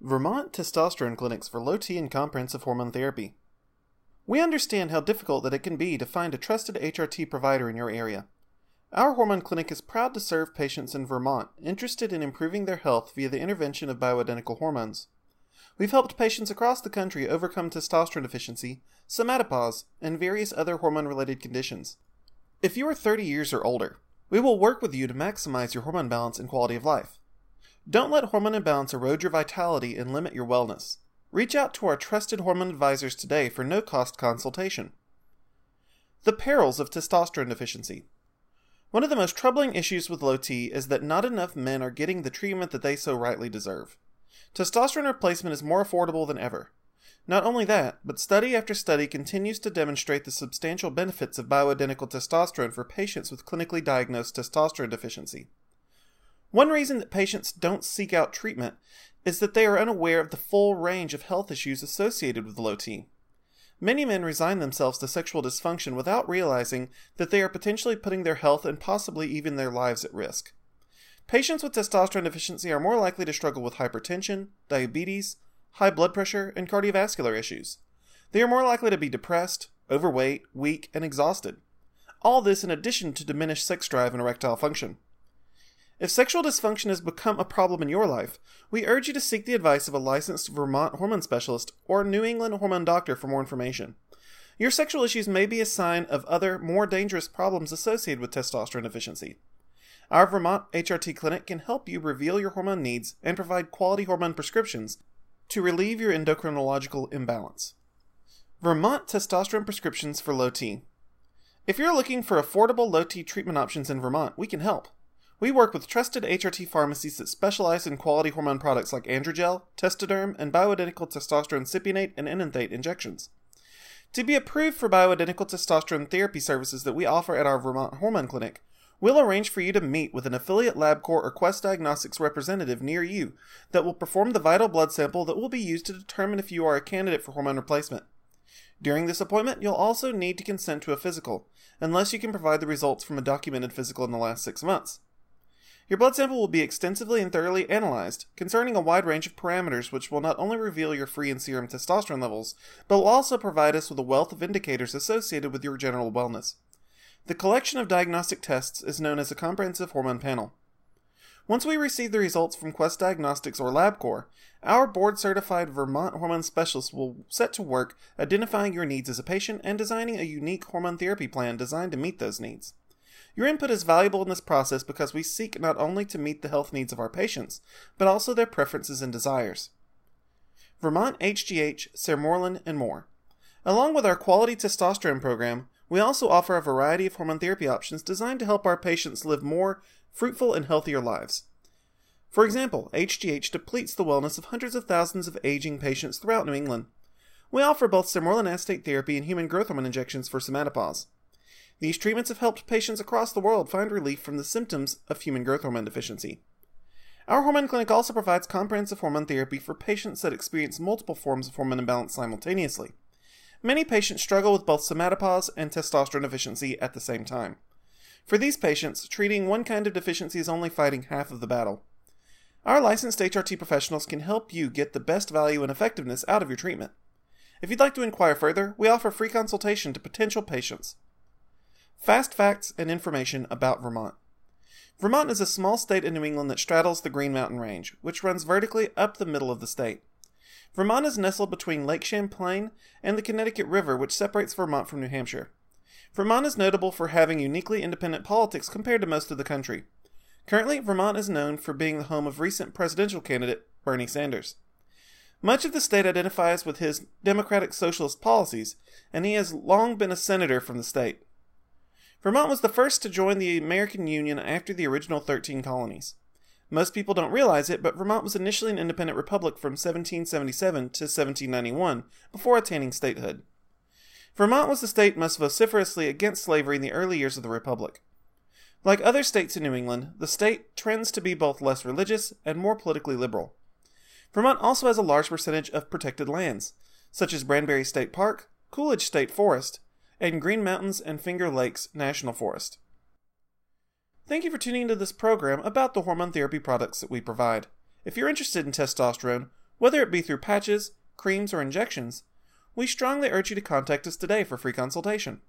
Vermont Testosterone Clinics for Low T and Comprehensive Hormone Therapy. We understand how difficult that it can be to find a trusted HRT provider in your area. Our hormone clinic is proud to serve patients in Vermont interested in improving their health via the intervention of bioidentical hormones. We've helped patients across the country overcome testosterone deficiency, somatopause, and various other hormone related conditions. If you are 30 years or older, we will work with you to maximize your hormone balance and quality of life. Don't let hormone imbalance erode your vitality and limit your wellness. Reach out to our trusted hormone advisors today for no cost consultation. The perils of testosterone deficiency. One of the most troubling issues with low T is that not enough men are getting the treatment that they so rightly deserve. Testosterone replacement is more affordable than ever. Not only that, but study after study continues to demonstrate the substantial benefits of bioidentical testosterone for patients with clinically diagnosed testosterone deficiency. One reason that patients don't seek out treatment is that they are unaware of the full range of health issues associated with low T. Many men resign themselves to sexual dysfunction without realizing that they are potentially putting their health and possibly even their lives at risk. Patients with testosterone deficiency are more likely to struggle with hypertension, diabetes, high blood pressure, and cardiovascular issues. They are more likely to be depressed, overweight, weak, and exhausted. All this in addition to diminished sex drive and erectile function. If sexual dysfunction has become a problem in your life, we urge you to seek the advice of a licensed Vermont hormone specialist or New England hormone doctor for more information. Your sexual issues may be a sign of other, more dangerous problems associated with testosterone deficiency. Our Vermont HRT clinic can help you reveal your hormone needs and provide quality hormone prescriptions to relieve your endocrinological imbalance. Vermont testosterone prescriptions for low T. If you're looking for affordable low T treatment options in Vermont, we can help. We work with trusted HRT pharmacies that specialize in quality hormone products like Androgel, Testoderm, and bioidentical testosterone cypionate and enanthate injections. To be approved for bioidentical testosterone therapy services that we offer at our Vermont Hormone Clinic, we'll arrange for you to meet with an affiliate LabCorp or Quest Diagnostics representative near you that will perform the vital blood sample that will be used to determine if you are a candidate for hormone replacement. During this appointment, you'll also need to consent to a physical, unless you can provide the results from a documented physical in the last six months. Your blood sample will be extensively and thoroughly analyzed, concerning a wide range of parameters which will not only reveal your free and serum testosterone levels, but will also provide us with a wealth of indicators associated with your general wellness. The collection of diagnostic tests is known as a comprehensive hormone panel. Once we receive the results from Quest Diagnostics or LabCorp, our board certified Vermont hormone specialist will set to work identifying your needs as a patient and designing a unique hormone therapy plan designed to meet those needs. Your input is valuable in this process because we seek not only to meet the health needs of our patients, but also their preferences and desires. Vermont HGH, Sermorelin, and more. Along with our quality testosterone program, we also offer a variety of hormone therapy options designed to help our patients live more fruitful and healthier lives. For example, HGH depletes the wellness of hundreds of thousands of aging patients throughout New England. We offer both sermorelin acetate therapy and human growth hormone injections for somatopause. These treatments have helped patients across the world find relief from the symptoms of human growth hormone deficiency. Our hormone clinic also provides comprehensive hormone therapy for patients that experience multiple forms of hormone imbalance simultaneously. Many patients struggle with both somatopause and testosterone deficiency at the same time. For these patients, treating one kind of deficiency is only fighting half of the battle. Our licensed HRT professionals can help you get the best value and effectiveness out of your treatment. If you'd like to inquire further, we offer free consultation to potential patients. Fast facts and information about Vermont. Vermont is a small state in New England that straddles the Green Mountain Range, which runs vertically up the middle of the state. Vermont is nestled between Lake Champlain and the Connecticut River, which separates Vermont from New Hampshire. Vermont is notable for having uniquely independent politics compared to most of the country. Currently, Vermont is known for being the home of recent presidential candidate Bernie Sanders. Much of the state identifies with his democratic socialist policies, and he has long been a senator from the state. Vermont was the first to join the American Union after the original 13 colonies. Most people don't realize it, but Vermont was initially an independent republic from 1777 to 1791 before attaining statehood. Vermont was the state most vociferously against slavery in the early years of the republic. Like other states in New England, the state trends to be both less religious and more politically liberal. Vermont also has a large percentage of protected lands, such as Branbury State Park, Coolidge State Forest, and Green Mountains and Finger Lakes National Forest. Thank you for tuning into this program about the hormone therapy products that we provide. If you're interested in testosterone, Whether it be through patches, creams, or injections, we strongly urge you to contact us today for free consultation.